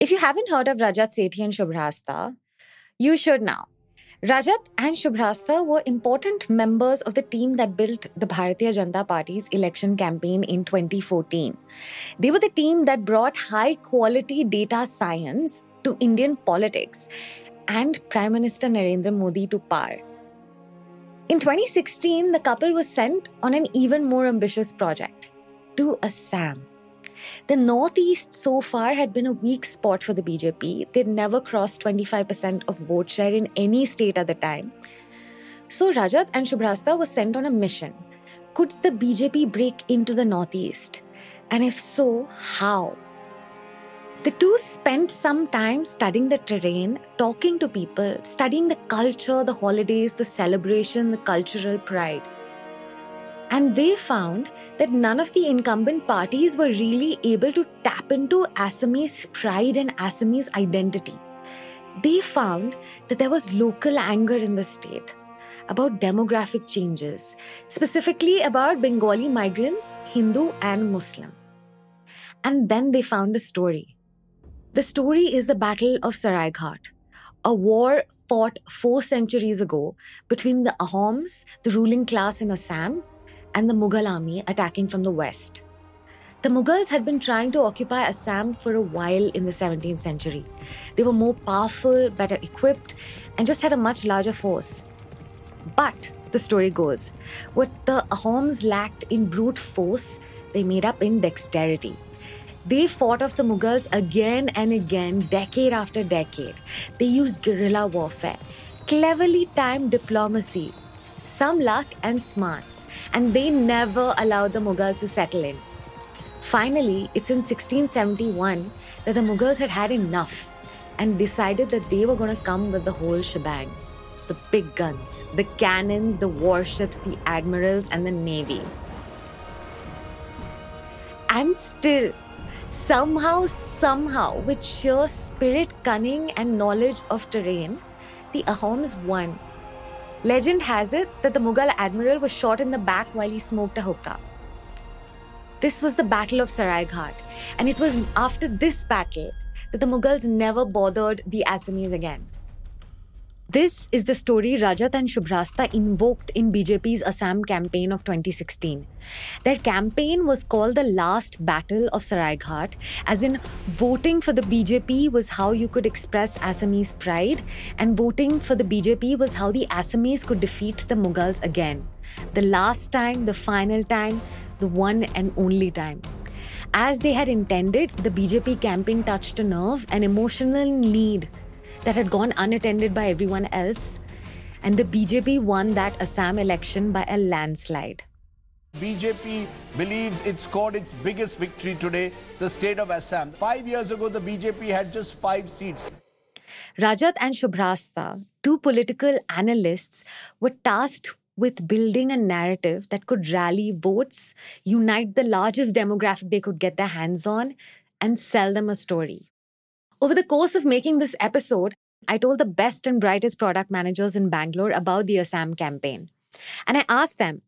If you haven't heard of Rajat Sethi and Shubhrastha, you should now. Rajat and Shubhrastha were important members of the team that built the Bharatiya Janata Party's election campaign in 2014. They were the team that brought high quality data science to Indian politics and Prime Minister Narendra Modi to power. In 2016, the couple was sent on an even more ambitious project to Assam. The Northeast so far had been a weak spot for the BJP. They'd never crossed 25% of vote share in any state at the time. So Rajat and Shubhrastha were sent on a mission. Could the BJP break into the Northeast? And if so, how? The two spent some time studying the terrain, talking to people, studying the culture, the holidays, the celebration, the cultural pride. And they found that none of the incumbent parties were really able to tap into Assamese pride and Assamese identity. They found that there was local anger in the state about demographic changes, specifically about Bengali migrants, Hindu and Muslim. And then they found a story. The story is the Battle of Saraighat, a war fought four centuries ago between the Ahoms, the ruling class in Assam, and the Mughal army attacking from the west. The Mughals had been trying to occupy Assam for a while in the 17th century. They were more powerful, better equipped, and just had a much larger force. But, the story goes, what the Ahoms lacked in brute force, they made up in dexterity. They fought off the Mughals again and again, decade after decade. They used guerrilla warfare, cleverly timed diplomacy, some luck and smarts, and they never allowed the Mughals to settle in. Finally, it's in 1671 that the Mughals had had enough and decided that they were going to come with the whole shebang the big guns, the cannons, the warships, the admirals, and the navy. And still, somehow, somehow, with sheer spirit, cunning, and knowledge of terrain, the Ahoms won Legend has it that the Mughal admiral was shot in the back while he smoked a hookah. This was the Battle of Saraighat, and it was after this battle that the Mughals never bothered the Assamese again. This is the story Rajat and Shubhrastha invoked in BJP's Assam campaign of 2016. Their campaign was called the Last Battle of Saraighat, as in voting for the BJP was how you could express Assamese pride, and voting for the BJP was how the Assamese could defeat the Mughals again. The last time, the final time, the one and only time. As they had intended, the BJP campaign touched a nerve, an emotional need that had gone unattended by everyone else. And the BJP won that Assam election by a landslide. BJP believes it scored its biggest victory today, the state of Assam. Five years ago, the BJP had just five seats. Rajat and Shubhrastha, two political analysts, were tasked with building a narrative that could rally votes, unite the largest demographic they could get their hands on, and sell them a story. Over the course of making this episode, I told the best and brightest product managers in Bangalore about the Assam campaign. And I asked them,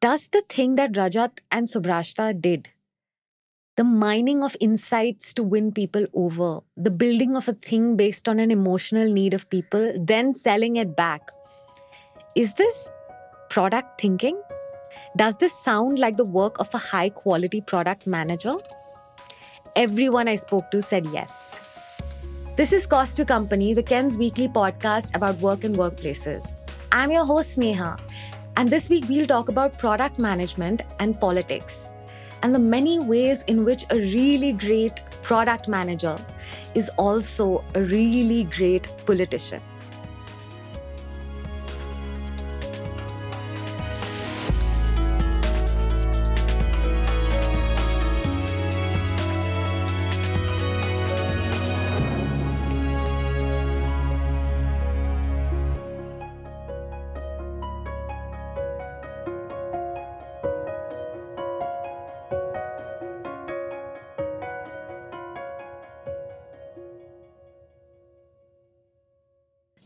does the thing that Rajat and Shubhrastha did, the mining of insights to win people over, the building of a thing based on an emotional need of people, then selling it back, is this product thinking? Does this sound like the work of a high quality product manager? Everyone I spoke to said yes. This is Cost to Company, the Ken's weekly podcast about work and workplaces. I'm your host, Sneha, and this week we'll talk about product management and politics and the many ways in which a really great product manager is also a really great politician.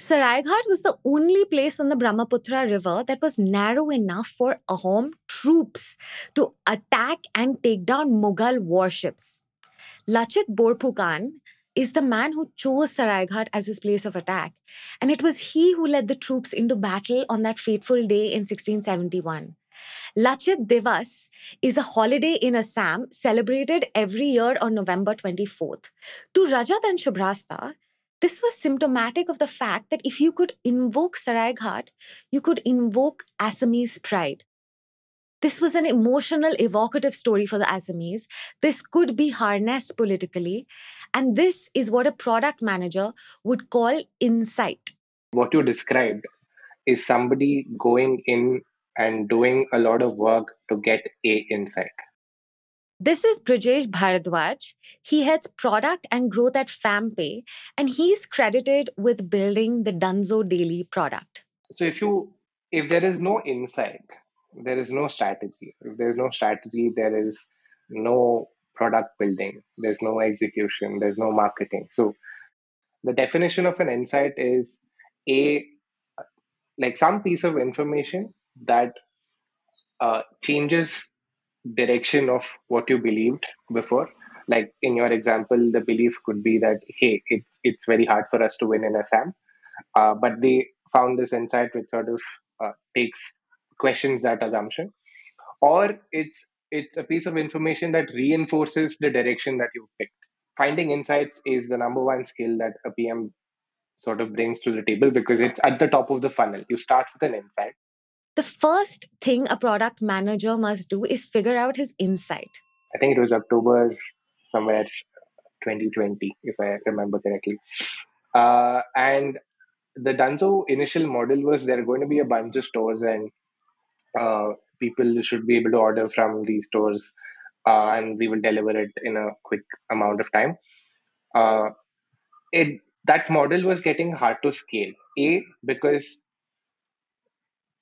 Saraighat was the only place on the Brahmaputra River that was narrow enough for Ahom troops to attack and take down Mughal warships. Lachit Borphukan, is the man who chose Saraighat as his place of attack, and it was he who led the troops into battle on that fateful day in 1671. Lachit Divas is a holiday in Assam celebrated every year on November 24th. To Rajat and Shubhrastha, this was symptomatic of the fact that if you could invoke Saraighat, you could invoke Assamese pride. This was an emotional, evocative story for the Assamese. This could be harnessed politically. And this is what a product manager would call insight. What you described is somebody going in and doing a lot of work to get a insight. This is Brijesh Bharadwaj. He heads product and growth at FamPay, and he's credited with building the Dunzo Daily product. So if you if there is no insight, there is no strategy. If there's no strategy, there is no product building, there's no execution, there's no marketing. So the definition of an insight is a like some piece of information that uh, changes direction of what you believed before. Like in your example the belief could be that hey it's it's very hard for us to win in assam. Uh, but they found this insight which sort of uh, takes questions that assumption. Or it's it's a piece of information that reinforces the direction that you've picked. Finding insights is the number one skill that a pm sort of brings to the table because it's at the top of the funnel. You start with an insight the first thing a product manager must do is figure out his insight. I think it was October somewhere 2020, if I remember correctly. Uh, and the Dunzo initial model was there are going to be a bunch of stores and uh, people should be able to order from these stores uh, and we will deliver it in a quick amount of time. Uh, it that model was getting hard to scale. A because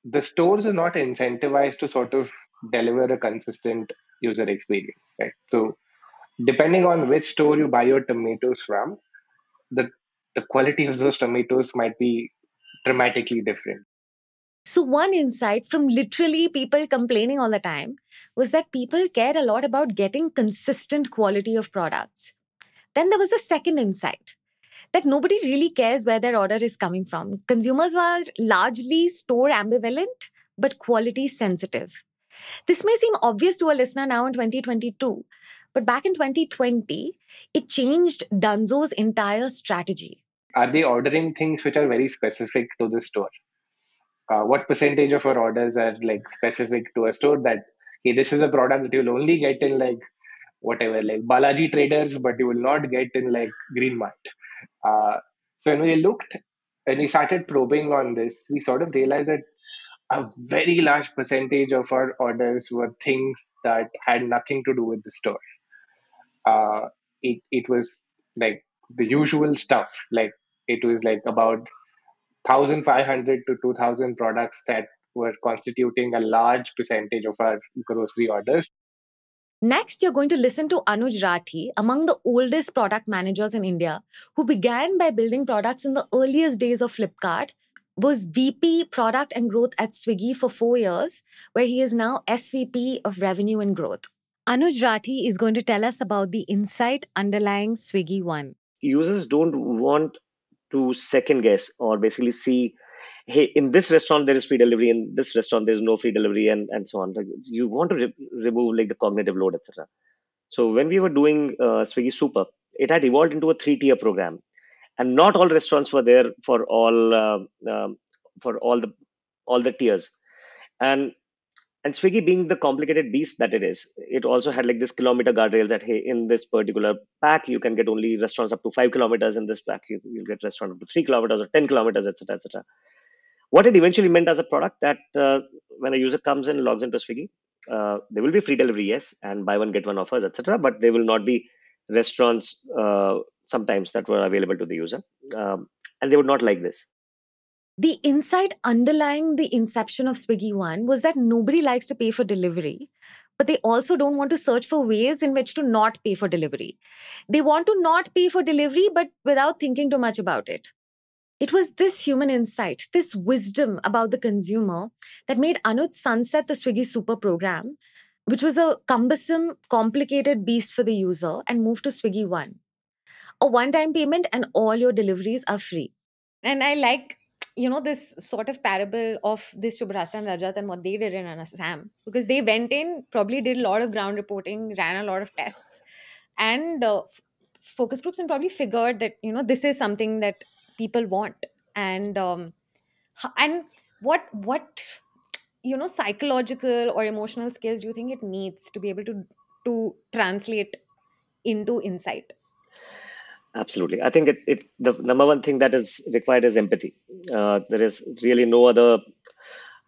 the stores are not incentivized to sort of deliver a consistent user experience, right? So depending on which store you buy your tomatoes from, the the quality of those tomatoes might be dramatically different. So, one insight from literally people complaining all the time was that people care a lot about getting consistent quality of products. Then there was the second insight that nobody really cares where their order is coming from. Consumers are largely store ambivalent, but quality sensitive. This may seem obvious to a listener now in 2022, but back in 2020, it changed Dunzo's entire strategy. Are they ordering things which are very specific to the store? Uh, what percentage of our orders are like specific to a store that hey, this is a product that you'll only get in like whatever, like Balaji traders, but you will not get in like Green Mart. Uh, so when we looked and we started probing on this, we sort of realized that a very large percentage of our orders were things that had nothing to do with the store. Uh, it it was like the usual stuff. Like it was like about 1,500 to 2,000 products that were constituting a large percentage of our grocery orders. Next, you're going to listen to Anuj Rathi, among the oldest product managers in India, who began by building products in the earliest days of Flipkart, was VP Product and Growth at Swiggy for four years, where he is now SVP of Revenue and Growth. Anuj Rathi is going to tell us about the insight underlying Swiggy One. Users don't want to second guess or basically see hey in this restaurant there is free delivery. In this restaurant there's no free delivery and and so on. Like you want to re- remove like the cognitive load etc so when we were doing uh, swiggy super it had evolved into a three tier program. And not all restaurants were there for all uh, for all the all the tiers. And and swiggy being the complicated beast that it is it also had like this kilometer guardrail that hey in this particular pack you can get only restaurants up to five kilometers. In this pack you, you'll get restaurant up to three kilometers or 10 kilometers etc etc what it eventually meant as a product that uh, when a user comes in and logs into swiggy uh, there will be free delivery yes and buy one get one offers etc but there will not be restaurants uh, sometimes that were available to the user um, and they would not like this the insight underlying the inception of swiggy one was that nobody likes to pay for delivery but they also don't want to search for ways in which to not pay for delivery. They want to not pay for delivery, but without thinking too much about it. It was this human insight, this wisdom about the consumer that made Anuj sunset the Swiggy Super program, which was a cumbersome, complicated beast for the user, and move to Swiggy One. a one time payment, and all your deliveries are free. And I like, you know, this sort of parable of this Shubhrastha and Rajat and what they did in Assam because they went in, probably did a lot of ground reporting, ran a lot of tests, and uh, focus groups, and probably figured that, you know, this is something that people want. And, um, and what, what, you know, psychological or emotional skills do you think it needs to be able to, to translate into insight? Absolutely. I think it, it the number one thing that is required is empathy. Uh, there is really no other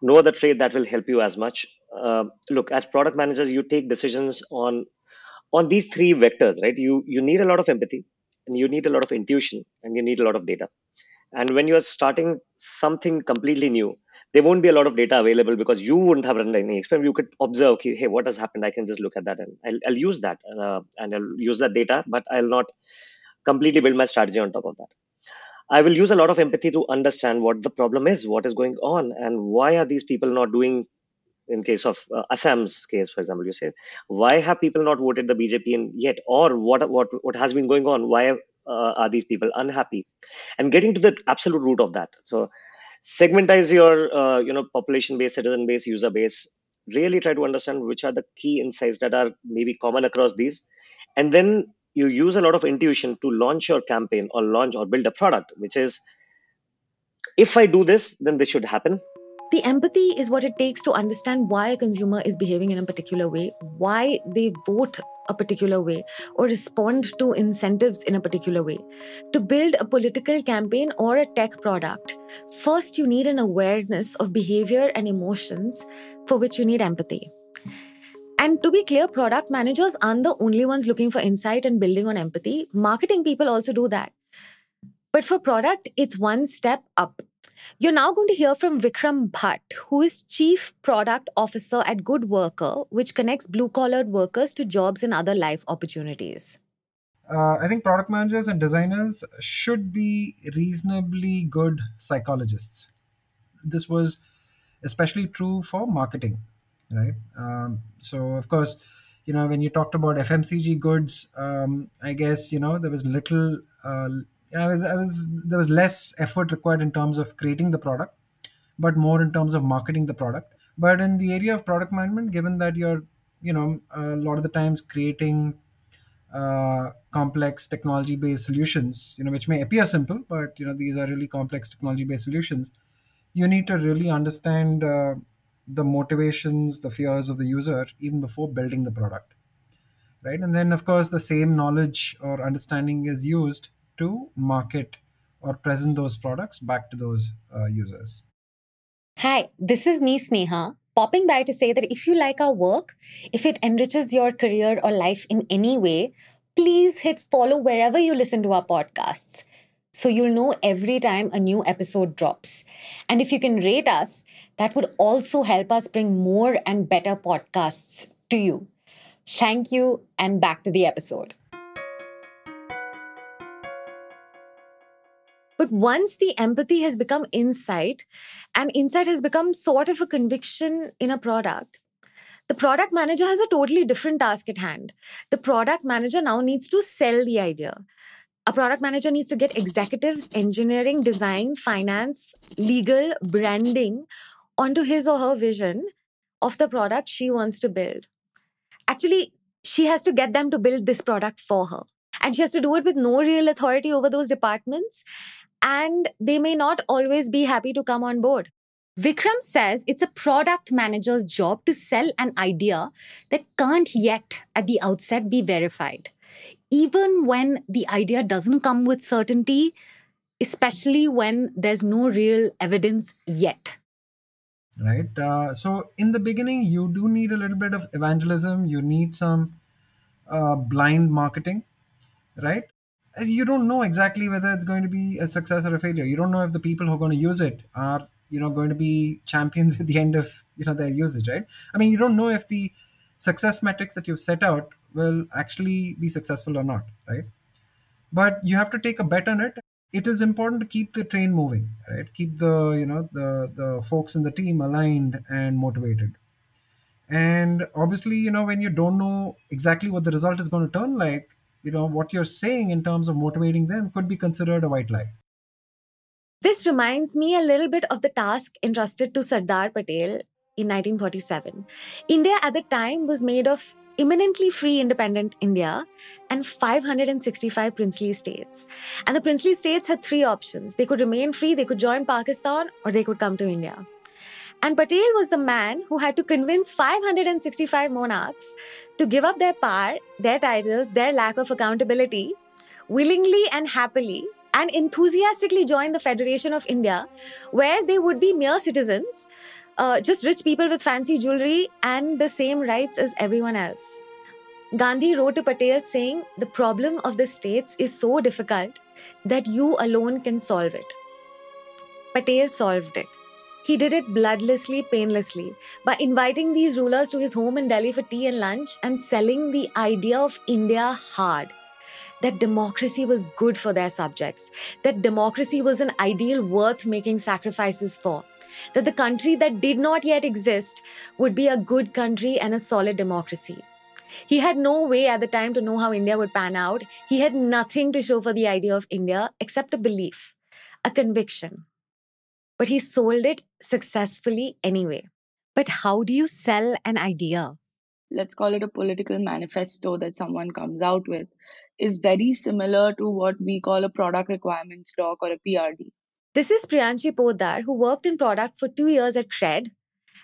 no other trait that will help you as much. Uh, look, as product managers, you take decisions on on these three vectors, right? You you need a lot of empathy, and you need a lot of intuition, and you need a lot of data. And when you are starting something completely new, there won't be a lot of data available because you wouldn't have run any experiment. You could observe, okay, hey, what has happened? I can just look at that and I'll, I'll use that uh, and I'll use that data, but I'll not completely build my strategy on top of that. I will use a lot of empathy to understand what the problem is, what is going on, and why are these people not doing. In case of uh, Assam's case, for example, you say, why have people not voted the BJP in yet, or what what what has been going on? Why uh, are these people unhappy? And getting to the absolute root of that. So, segmentize your uh, you know population base, citizen base, user base. Really try to understand which are the key insights that are maybe common across these, and then you use a lot of intuition to launch your campaign or launch or build a product, which is if I do this, then this should happen. The empathy is what it takes to understand why a consumer is behaving in a particular way, why they vote a particular way, or respond to incentives in a particular way. To build a political campaign or a tech product, first you need an awareness of behavior and emotions for which you need empathy. And to be clear, product managers aren't the only ones looking for insight and building on empathy. Marketing people also do that. But for product, it's one step up. You're now going to hear from Vikram Bhatt, who is Chief Product Officer at Good Worker, which connects blue collared workers to jobs and other life opportunities. Uh, I think product managers and designers should be reasonably good psychologists. This was especially true for marketing right? Um, so of course, you know when you talked about FMCG goods, um, I guess you know there was little. Uh, I was, I was there was less effort required in terms of creating the product, but more in terms of marketing the product. But in the area of product management, given that you're you know a lot of the times creating uh, complex technology-based solutions, you know, which may appear simple, but you know these are really complex technology-based solutions. You need to really understand uh, the motivations, the fears of the user even before building the product. Right. And then, of course, the same knowledge or understanding is used to market or present those products back to those uh, users. Hi, this is me, Sneha, popping by to say that if you like our work, if it enriches your career or life in any way, please hit follow wherever you listen to our podcasts so you'll know every time a new episode drops. And if you can rate us, that would also help us bring more and better podcasts to you. Thank you, and back to the episode. But once the empathy has become insight, and insight has become sort of a conviction in a product, the product manager has a totally different task at hand. The product manager now needs to sell the idea. A product manager needs to get executives, engineering, design, finance, legal, branding onto his or her vision of the product she wants to build. Actually, she has to get them to build this product for her. And she has to do it with no real authority over those departments. And they may not always be happy to come on board. Vikram says it's a product manager's job to sell an idea that can't yet at the outset be verified. Even when the idea doesn't come with certainty, especially when there's no real evidence yet right uh, so in the beginning you do need a little bit of evangelism you need some uh, blind marketing right you don't know exactly whether it's going to be a success or a failure. You don't know if the people who are going to use it are you know going to be champions at the end of you know their usage right? I mean you don't know if the success metrics that you've set out will actually be successful or not right? But you have to take a bet on it. It is important to keep the train moving right? Keep the you know the the folks in the team aligned and motivated. And obviously you know when you don't know exactly what the result is going to turn like you know what you're saying in terms of motivating them could be considered a white lie. This reminds me a little bit of the task entrusted to Sardar Patel in 1947. India at the time was made of imminently free independent India and 565 princely states. And the princely states had three options. They could remain free, they could join Pakistan, or they could come to India. And Patel was the man who had to convince 565 monarchs to give up their power, their titles, their lack of accountability, willingly and happily, and enthusiastically join the Federation of India, where they would be mere citizens, uh, just rich people with fancy jewelry and the same rights as everyone else. Gandhi wrote to Patel saying, The problem of the states is so difficult that you alone can solve it. Patel solved it. He did it bloodlessly, painlessly, by inviting these rulers to his home in Delhi for tea and lunch and selling the idea of India hard. That democracy was good for their subjects, that democracy was an ideal worth making sacrifices for, that the country that did not yet exist would be a good country and a solid democracy. He had no way at the time to know how India would pan out. He had nothing to show for the idea of India except a belief, a conviction but he sold it successfully anyway. But how do you sell an idea? Let's call it a political manifesto that someone comes out with, is very similar to what we call a product requirements doc or a PRD. This is Priyanshi Poddar, who worked in product for two years at Cred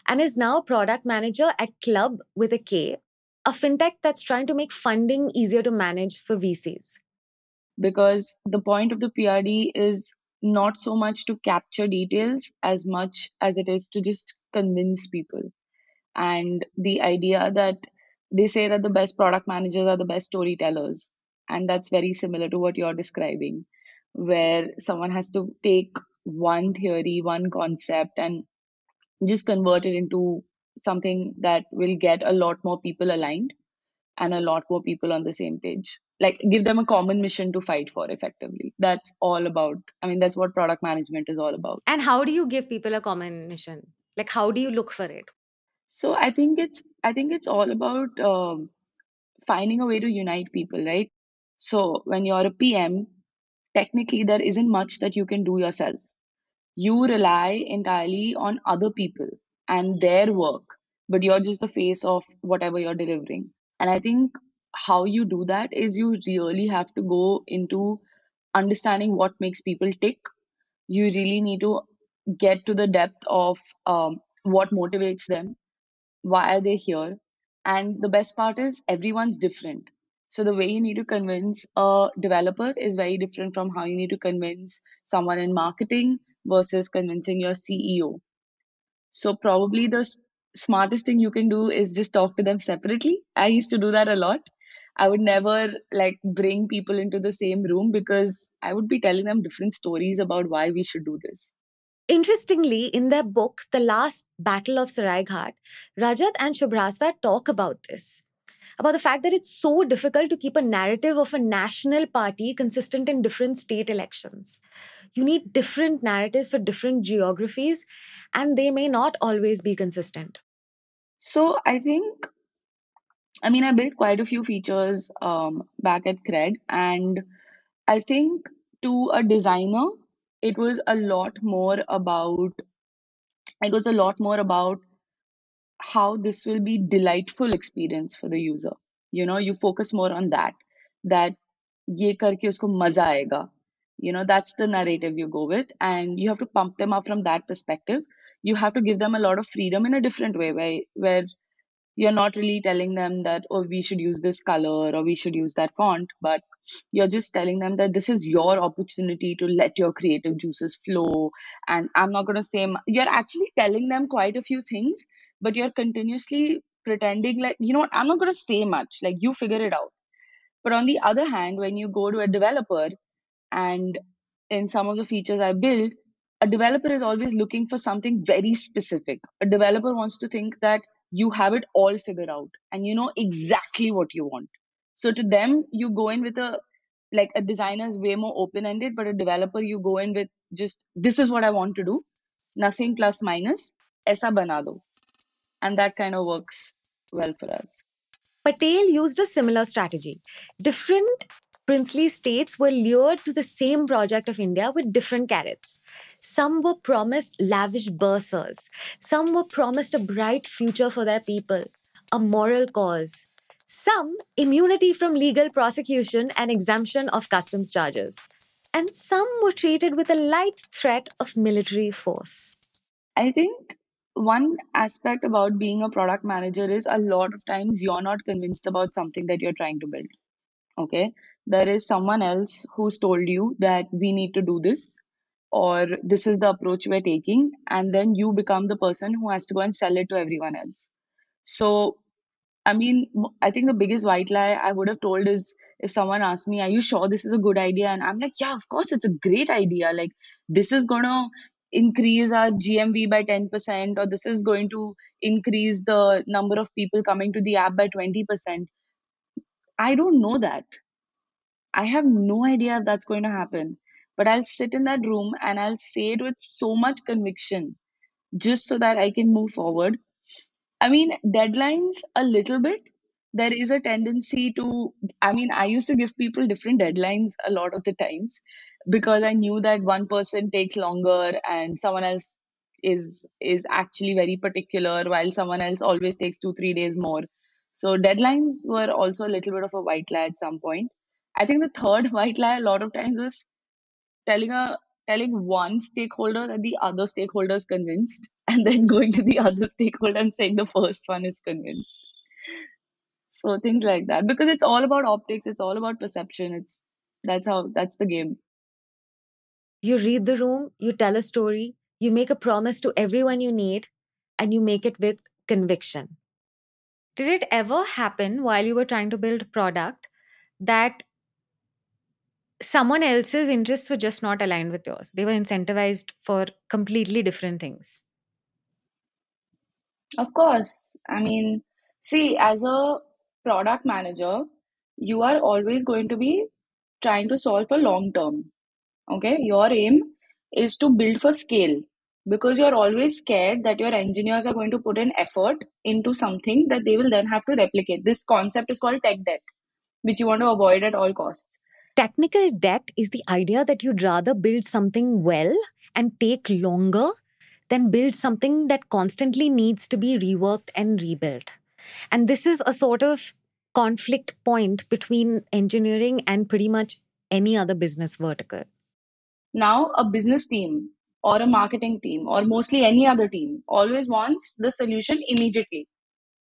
and is now product manager at Club with a K, a fintech that's trying to make funding easier to manage for VCs. Because the point of the PRD is not so much to capture details as much as it is to just convince people. And the idea that they say that the best product managers are the best storytellers. And that's very similar to what you're describing, where someone has to take one theory, one concept, and just convert it into something that will get a lot more people aligned and a lot more people on the same page. Like give them a common mission to fight for effectively. That's all about i mean that's what product management is all about. And how do you give people a common mission? Like how do you look for it? So i think it's i think it's all about um, finding a way to unite people right? So when you're a pm technically there isn't much that you can do yourself. You rely entirely on other people and their work but you're just the face of whatever you're delivering and I think how you do that is you really have to go into understanding what makes people tick. You really need to get to the depth of um, what motivates them, why are they here, and the best part is everyone's different. So the way you need to convince a developer is very different from how you need to convince someone in marketing versus convincing your CEO. So probably the smartest thing you can do is just talk to them separately. I used to do that a lot. I would never like bring people into the same room because I would be telling them different stories about why we should do this. Interestingly, in their book, The Last Battle of Saraighat, Rajat and Shubhrastha talk about this about the fact that it's so difficult to keep a narrative of a national party consistent in different state elections. You need different narratives for different geographies, and they may not always be consistent. So I think, I mean, I built quite a few features um, back at Cred, and I think to a designer, it was a lot more about it was a lot more about how this will be delightful experience for the user. You know you focus more on that that ye karke usko maza aayega. You know that's the narrative you go with and you have to pump them up from that perspective. You have to give them a lot of freedom in a different way where, where you're not really telling them that oh we should use this color or we should use that font but you're just telling them that this is your opportunity to let your creative juices flow and i'm not going to say you're actually telling them quite a few things but you're continuously pretending like you know what? I'm not going to say much like you figure it out. But on the other hand when you go to a developer and in some of the features i build a developer is always looking for something very specific. A developer wants to think that you have it all figured out and you know exactly what you want. So to them you go in with a like a designer is way more open ended but a developer you go in with just this is what i want to do. Nothing plus minus. aisa bana do and that kind of works well for us Patel used a similar strategy. Different princely states were lured to the same project of India with different carrots. Some were promised lavish bursars, some were promised a bright future for their people, a moral cause, some immunity from legal prosecution and exemption of customs charges, and some were treated with a light threat of military force. I think one aspect about being a product manager is a lot of times you're not convinced about something that you're trying to build. Okay. There is someone else who's told you that we need to do this or this is the approach we're taking. And then you become the person who has to go and sell it to everyone else. So I mean, I think the biggest white lie I would have told is if someone asked me, Are you sure this is a good idea? And I'm like, Yeah, of course, it's a great idea. Like, this is going to increase our GMV by 10%, or this is going to increase the number of people coming to the app by 20%. I don't know that. I have no idea if that's going to happen. But I'll sit in that room and I'll say it with so much conviction just so that I can move forward I mean, deadlines a little bit. There is a tendency to, I mean, I used to give people different deadlines a lot of the times because I knew that one person takes longer and someone else is is actually very particular while someone else always takes two three days more. So deadlines were also a little bit of a white lie at some point. I think the third white lie a lot of times was telling a telling one stakeholder that the other stakeholder is convinced and then going to the other stakeholder and saying the first one is convinced. So things like that. Because it's all about optics it's all about perception it's that's how that's the game you read the room you tell a story you make a promise to everyone you need and you make it with conviction did it ever happen while you were trying to build a product that someone else's interests were just not aligned with yours. They were incentivized for completely different things. Of course. I mean, see, as a product manager, you are always going to be trying to solve for long term. Okay. Your aim is to build for scale because you're always scared that your engineers are going to put an effort into something that they will then have to replicate. This concept is called tech debt, which you want to avoid at all costs. Technical debt is the idea that you'd rather build something well and take longer than build something that constantly needs to be reworked and rebuilt. And this is a sort of conflict point between engineering and pretty much any other business vertical. Now, a business team or a marketing team or mostly any other team always wants the solution immediately.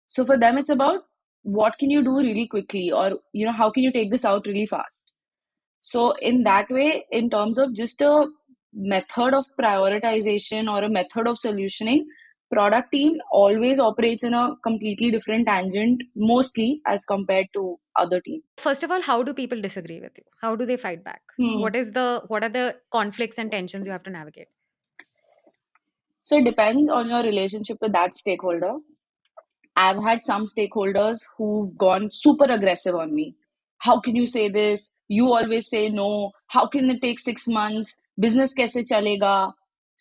So for them, it's about what can you do really quickly or you know how can you take this out really fast so, in that way, in terms of just a method of prioritization or a method of solutioning, product team always operates in a completely different tangent, mostly as compared to other teams. First of all, how do people disagree with you? How do they fight back? Hmm. What is the what are the conflicts and tensions you have to navigate? So it depends on your relationship with that stakeholder. I've had some stakeholders who've gone super aggressive on me how can you say this you always say no how can it take 6 months business kaise chalega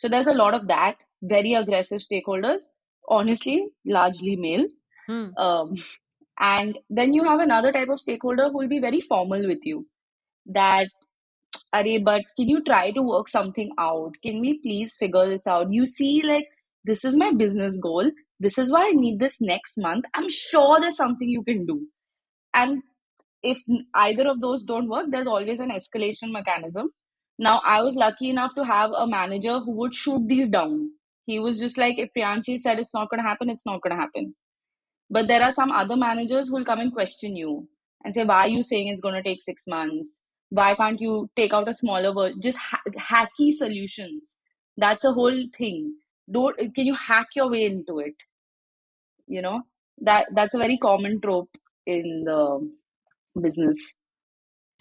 so there's a lot of that very aggressive stakeholders honestly largely male. Hmm. um, and then you have another type of stakeholder who will be very formal with you. That Are, but can you try to work something out? Can we please figure this out? You see like this is my business goal. This is why i need this next month. I'm sure there's something you can do. And if either of those don't work, there's always an escalation mechanism. Now, I was lucky enough to have a manager who would shoot these down. He was just like, if Priyanshi said it's not going to happen, it's not going to happen. But there are some other managers who will come and question you and say, why are you saying it's going to take six months? Why can't you take out a smaller version? Just ha- hacky solutions. That's a whole thing. Don't can you hack your way into it? You know that that's a very common trope in the business.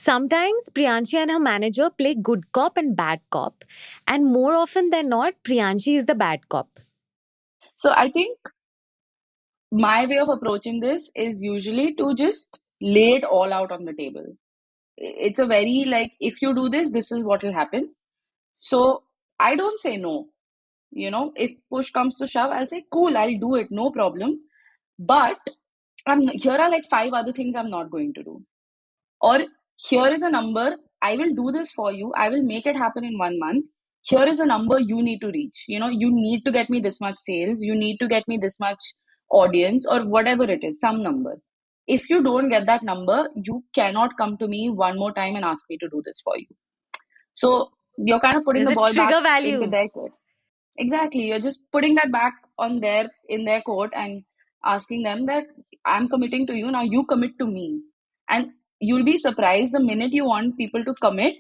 Sometimes Priyanshi and her manager play good cop and bad cop, and more often than not, Priyanshi is the bad cop. So I think my way of approaching this is usually to just lay it all out on the table. It's a very like, if you do this, this is what will happen. So I don't say no. You know, if push comes to shove, I'll say, cool, I'll do it, no problem. But I'm here are like five other things I'm not going to do. Or here is a number, I will do this for you, I will make it happen in one month. Here is a number you need to reach. You know, you need to get me this much sales, you need to get me this much audience, or whatever it is, some number. If you don't get that number, you cannot come to me one more time and ask me to do this for you. So you're kind of putting There's the ball trigger back value. into their court. Exactly. You're just putting that back on their in their court and asking them that I'm committing to you, now you commit to me. And you'll be surprised the minute you want people to commit,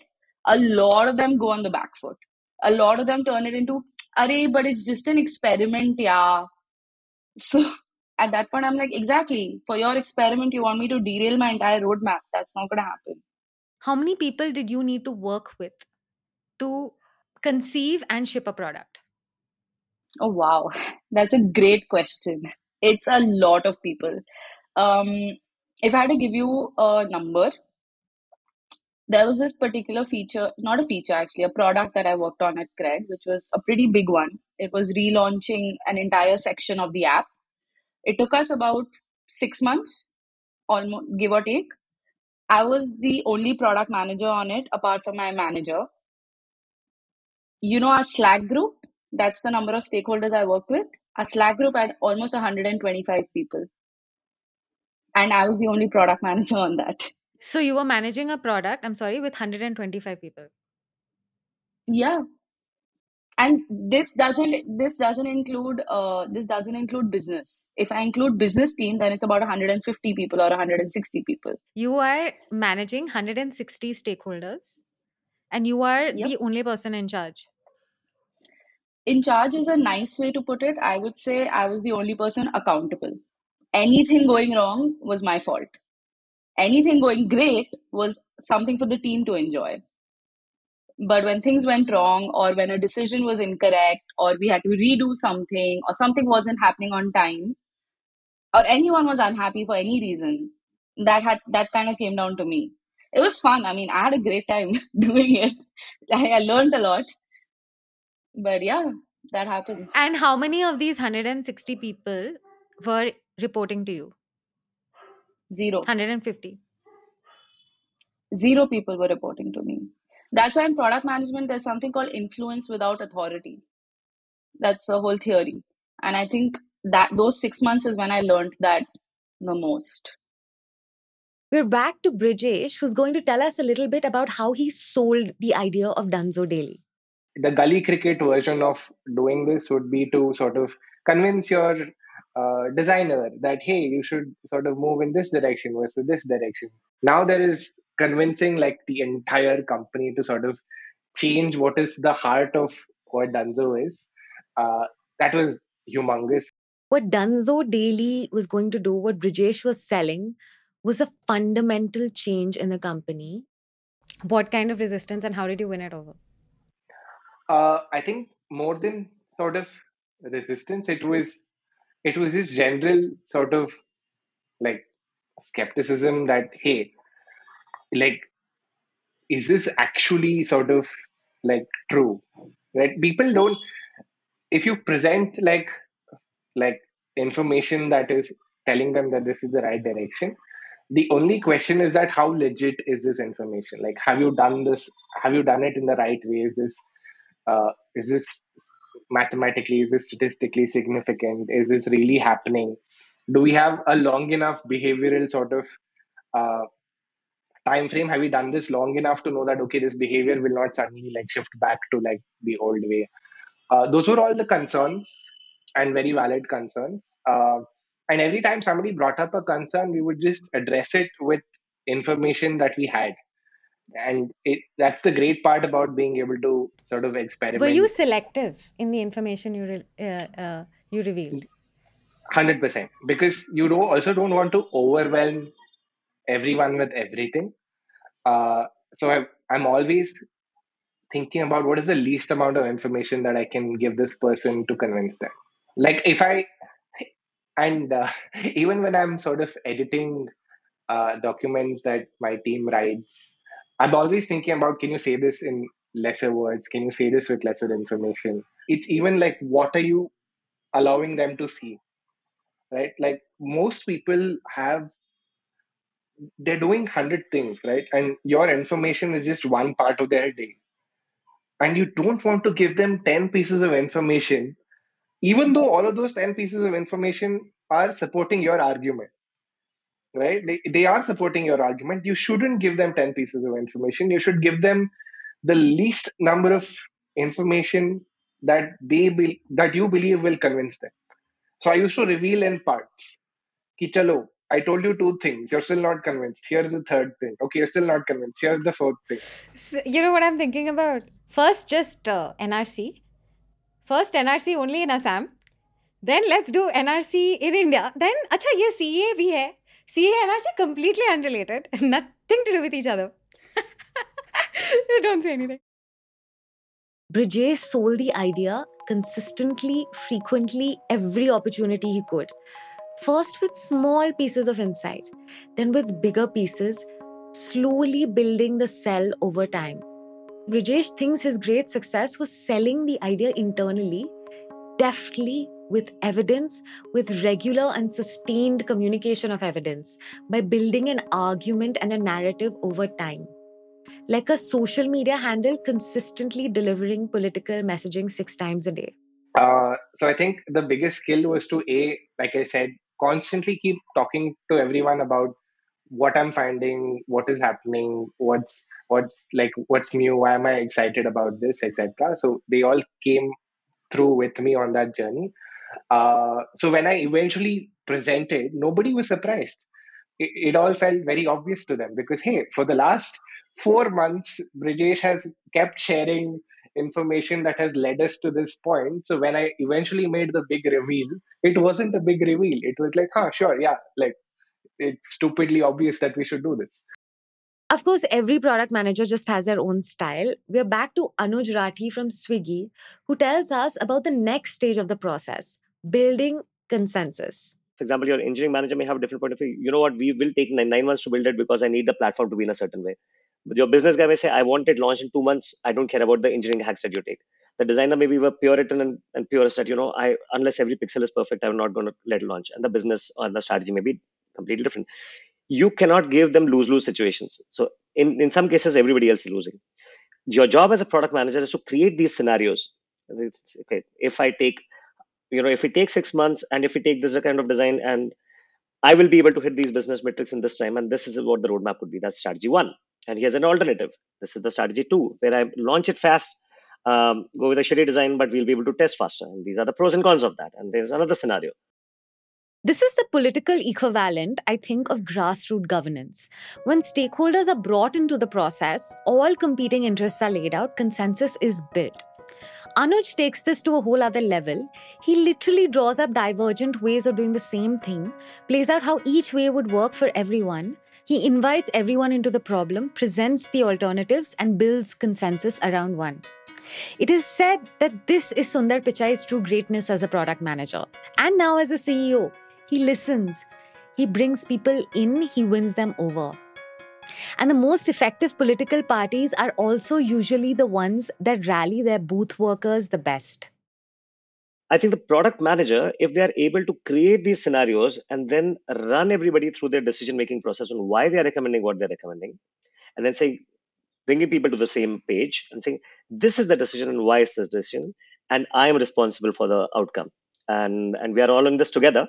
a lot of them go on the back foot. A lot of them turn it into, Array, but it's just an experiment, yeah. So at that point, I'm like, exactly. For your experiment, you want me to derail my entire roadmap. That's not gonna happen. How many people did you need to work with to conceive and ship a product? Oh wow, that's a great question. It's a lot of people. Um, if I had to give you a number, there was this particular feature, not a feature actually, a product that I worked on at Cred, which was a pretty big one. It was relaunching an entire section of the app. It took us about six months, almost give or take. I was the only product manager on it, apart from my manager. You know, our Slack group, that's the number of stakeholders I worked with. Our Slack group had almost 125 people. And I was the only product manager on that. So you were managing a product, I'm sorry, with 125 people. Yeah. And this doesn't this doesn't include uh this doesn't include business. If I include business team, then it's about 150 people or 160 people. You are managing 160 stakeholders and you are Yep. the only person in charge. In charge is a nice way to put it. I would say I was the only person accountable. Anything going wrong was my fault. Anything going great was something for the team to enjoy. But when things went wrong, or when a decision was incorrect, or we had to redo something, or something wasn't happening on time, or anyone was unhappy for any reason, that had that kind of came down to me. It was fun. I mean, I had a great time doing it. I, I learned a lot. But yeah, that happens. And how many of these 160 people were reporting to you? Zero. 150. Zero people were reporting to me. That's why in product management, there's something called influence without authority. That's a whole theory. And I think that those six months is when I learned that the most. We're back to Brijesh, who's going to tell us a little bit about how he sold the idea of Dunzo Daily. the gully cricket version of doing this would be to sort of convince your uh, designer that hey you should sort of move in this direction versus this direction now there is convincing like the entire company to sort of change what is the heart of what dunzo is uh, that was humongous What Dunzo Daily was going to do, what Brijesh was selling, was a fundamental change in the company. What kind of resistance and how did you win it over? uh, I think more than sort of resistance, it was it was just general sort of like skepticism that hey, like is this actually sort of like true? Right? People don't if you present like like information that is telling them that this is the right direction the only question is that how legit is this information like have you done this have you done it in the right way is this uh, is this mathematically is this statistically significant? Is this really happening? Do we have a long enough behavioral sort of uh, time frame? Have we done this long enough to know that okay this behavior will not suddenly like shift back to like the old way? Uh, those were all the concerns and very valid concerns. Uh, and every time somebody brought up a concern we would just address it with information that we had and it, that's the great part about being able to sort of experiment. Were you selective in the information you re- uh, uh, you revealed? 100% because you don't also don't want to overwhelm everyone with everything. Uh, so I, i'm always thinking about what is the least amount of information that i can give this person to convince them. Like if i and uh, even when i'm sort of editing uh, documents that my team writes i'm always thinking about can you say this in lesser words? Can you say this with lesser information? It's even like what are you allowing them to see? Right? Like most people have they're doing 100 things right? And your information is just one part of their day. And you don't want to give them 10 pieces of information even though all of those 10 pieces of information are supporting your argument right they, they are supporting your argument you shouldn't give them 10 pieces of information you should give them the least number of information that they be, that you believe will convince them so i used to reveal in parts Ki chalo, I told you two things. You're still not convinced. Here's the third thing. Okay, you're still not convinced. Here's the fourth thing. So, you know what I'm thinking about? First, just uh, NRC. First, NRC only in Assam. Then let's do NRC in India. Then, acha, ye CA bhi hai. CA NRC completely unrelated. Nothing to do with each other. Don't say anything. Brijesh sold the idea consistently, frequently, every opportunity he could. First with small pieces of insight, then with bigger pieces, slowly building the sell over time. Brijesh thinks his great success was selling the idea internally, deftly, with evidence, with regular and sustained communication of evidence, by building an argument and a narrative over time. Like a social media handle consistently delivering political messaging six times a day. Uh, so I think the biggest skill was to a, like I said, constantly keep talking to everyone about what i'm finding what is happening what's what's like what's new why am i excited about this etc so they all came through with me on that journey uh, so when i eventually presented nobody was surprised it, it all felt very obvious to them because hey for the last four months brijesh has kept sharing information that has led us to this point. So when I eventually made the big reveal, it wasn't a big reveal. It was like, huh, sure, yeah, like it's stupidly obvious that we should do this. Of course, every product manager just has their own style. We're back to Anuj Rathi from Swiggy, who tells us about the next stage of the process building consensus. For example, your engineering manager may have a different point of view. You know what? We will take nine, nine months to build it because I need the platform to be in a certain way. But your business guy may say, I want it launched in two months. I don't care about the engineering hacks that you take. The designer may be a Puritan and, and purist that, you know, I unless every pixel is perfect, I'm not going to let it launch. And the business or the strategy may be completely different. You cannot give them lose-lose situations. So in, in some cases, everybody else is losing. Your job as a product manager is to create these scenarios. It's, okay, if I take, you know, if we take six months and if we take this kind of design and I will be able to hit these business metrics in this time, and this is what the roadmap would be. That's strategy one. And here's an alternative. This is the strategy two, where I launch it fast, um, go with a shitty design, but we'll be able to test faster. And these are the pros and cons of that. And there's another scenario. This is the political equivalent, I think, of grassroots governance. When stakeholders are brought into the process, all competing interests are laid out, consensus is built. Anuj takes this to a whole other level. He literally draws up divergent ways of doing the same thing, plays out how each way would work for everyone, he invites everyone into the problem, presents the alternatives, and builds consensus around one. It is said that this is Sundar Pichai's true greatness as a product manager. And now, as a CEO, he listens, he brings people in, he wins them over. And the most effective political parties are also usually the ones that rally their booth workers the best. I think the product manager, if they are able to create these scenarios and then run everybody through their decision making process on why they are recommending what they're recommending, and then say, bringing people to the same page and saying, this is the decision and why is this decision, and I am responsible for the outcome. And, and we are all in this together.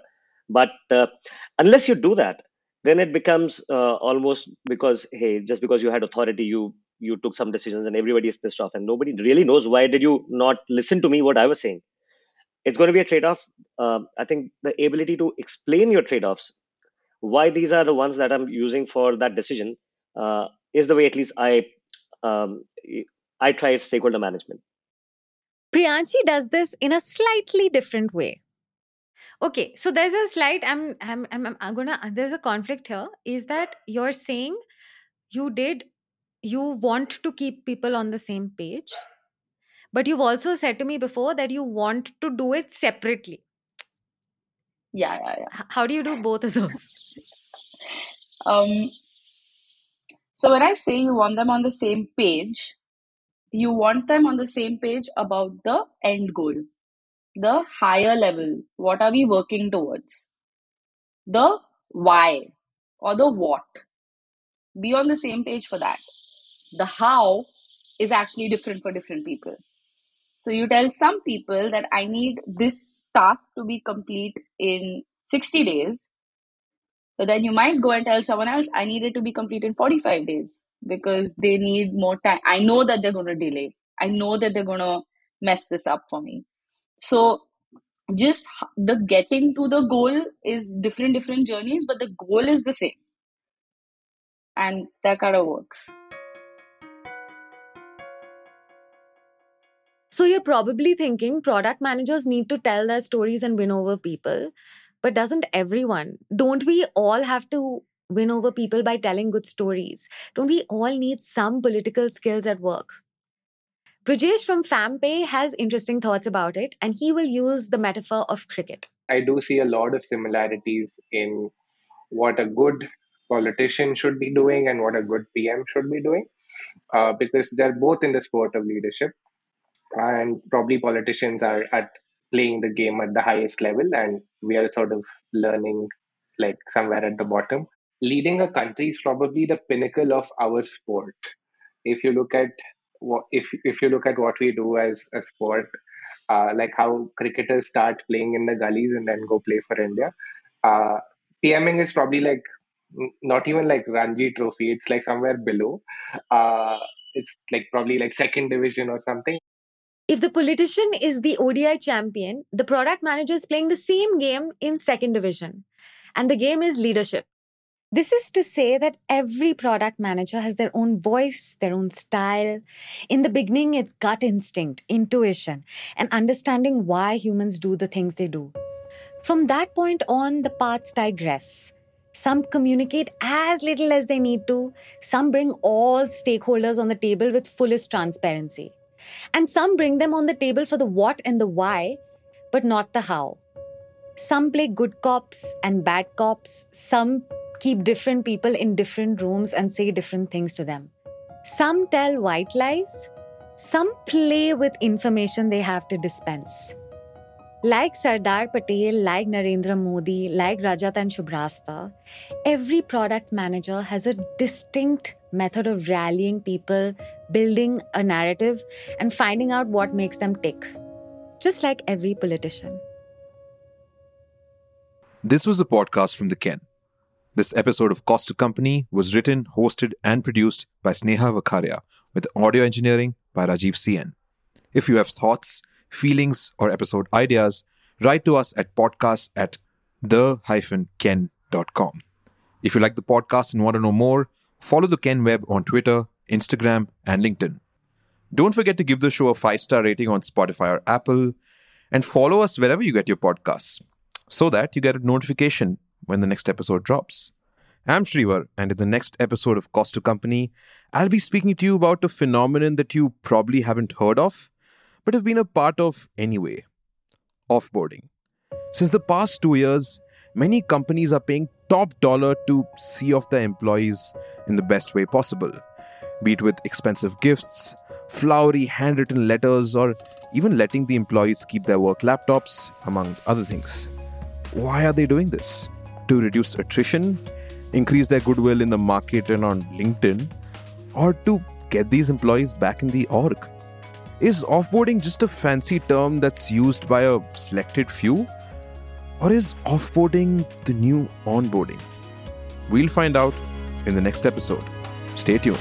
But uh, unless you do that, then it becomes uh, almost because, hey, just because you had authority, you you took some decisions and everybody is pissed off and nobody really knows why did you not listen to me what i was saying. It's going to be a trade-off. Uh, i think the ability to explain your trade-offs why these are the ones that i'm using for that decision uh, is the way at least i um, i try stakeholder management. Priyanshi does this in a slightly different way okay so there's a slight i'm i'm i'm, I'm gonna there's a conflict here is that you're saying you did you want to keep people on the same page but you've also said to me before that you want to do it separately. Yeah, yeah, yeah. How do you do both of those? um, so when I say you want them on the same page, you want them on the same page about the end goal, the higher level. What are we working towards? the why or the what. Be on the same page for that. The how is actually different for different people. So you tell some people that I need this task to be complete in 60 days. But then you might go and tell someone else, I need it to be complete in 45 days because they need more time. I know that they're going to delay. I know that they're going to mess this up for me. So just the getting to the goal is different, different journeys, but the goal is the same. And that kind of works. So you're probably thinking product managers need to tell their stories and win over people. But doesn't everyone? Don't we all have to win over people by telling good stories? Don't we all need some political skills at work? Brajesh from FamPay has interesting thoughts about it, and he will use the metaphor of cricket. I do see a lot of similarities in what a good politician should be doing and what a good PM should be doing, uh, because they're both in the sport of leadership and probably politicians are at playing the game at the highest level and we are sort of learning like somewhere at the bottom leading a country is probably the pinnacle of our sport if you look at what if if you look at what we do as a sport uh, like how cricketers start playing in the gullies and then go play for india uh, pming is probably like not even like ranji trophy it's like somewhere below uh, it's like probably like second division or something if the politician is the ODI champion, the product manager is playing the same game in second division. And the game is leadership. This is to say that every product manager has their own voice, their own style. In the beginning, it's gut instinct, intuition, and understanding why humans do the things they do. From that point on, the paths digress. Some communicate as little as they need to, some bring all stakeholders on the table with fullest transparency. And some bring them on the table for the what and the why, but not the how. Some play good cops and bad cops. Some keep different people in different rooms and say different things to them. Some tell white lies. Some play with information they have to dispense. Like Sardar Patel, like Narendra Modi, like Rajat and Shubhrastha, every product manager has a distinct method of rallying people, building a narrative, and finding out what makes them tick. Just like every politician. This was a podcast from The Ken. This episode of Cost to Company was written, hosted, and produced by Sneha Vakharia, with audio engineering by Rajiv CN. If you have thoughts, feelings, or episode ideas, write to us at podcast at the-ken.com. If you like the podcast and want to know more, follow the Ken Web on Twitter, Instagram, and LinkedIn. Don't forget to give the show a five-star rating on Spotify or Apple, and follow us wherever you get your podcasts so that you get a notification when the next episode drops. I'm Shrivar, and in the next episode of Cost to Company, I'll be speaking to you about a phenomenon that you probably haven't heard of, but have been a part of anyway offboarding. Since the past two years, many companies are paying top dollar to see off their employees in the best way possible, be it with expensive gifts, flowery handwritten letters, or even letting the employees keep their work laptops, among other things. Why are they doing this? To reduce attrition, increase their goodwill in the market and on LinkedIn, or to get these employees back in the org? Is offboarding just a fancy term that's used by a selected few? Or is offboarding the new onboarding? We'll find out in the next episode. Stay tuned.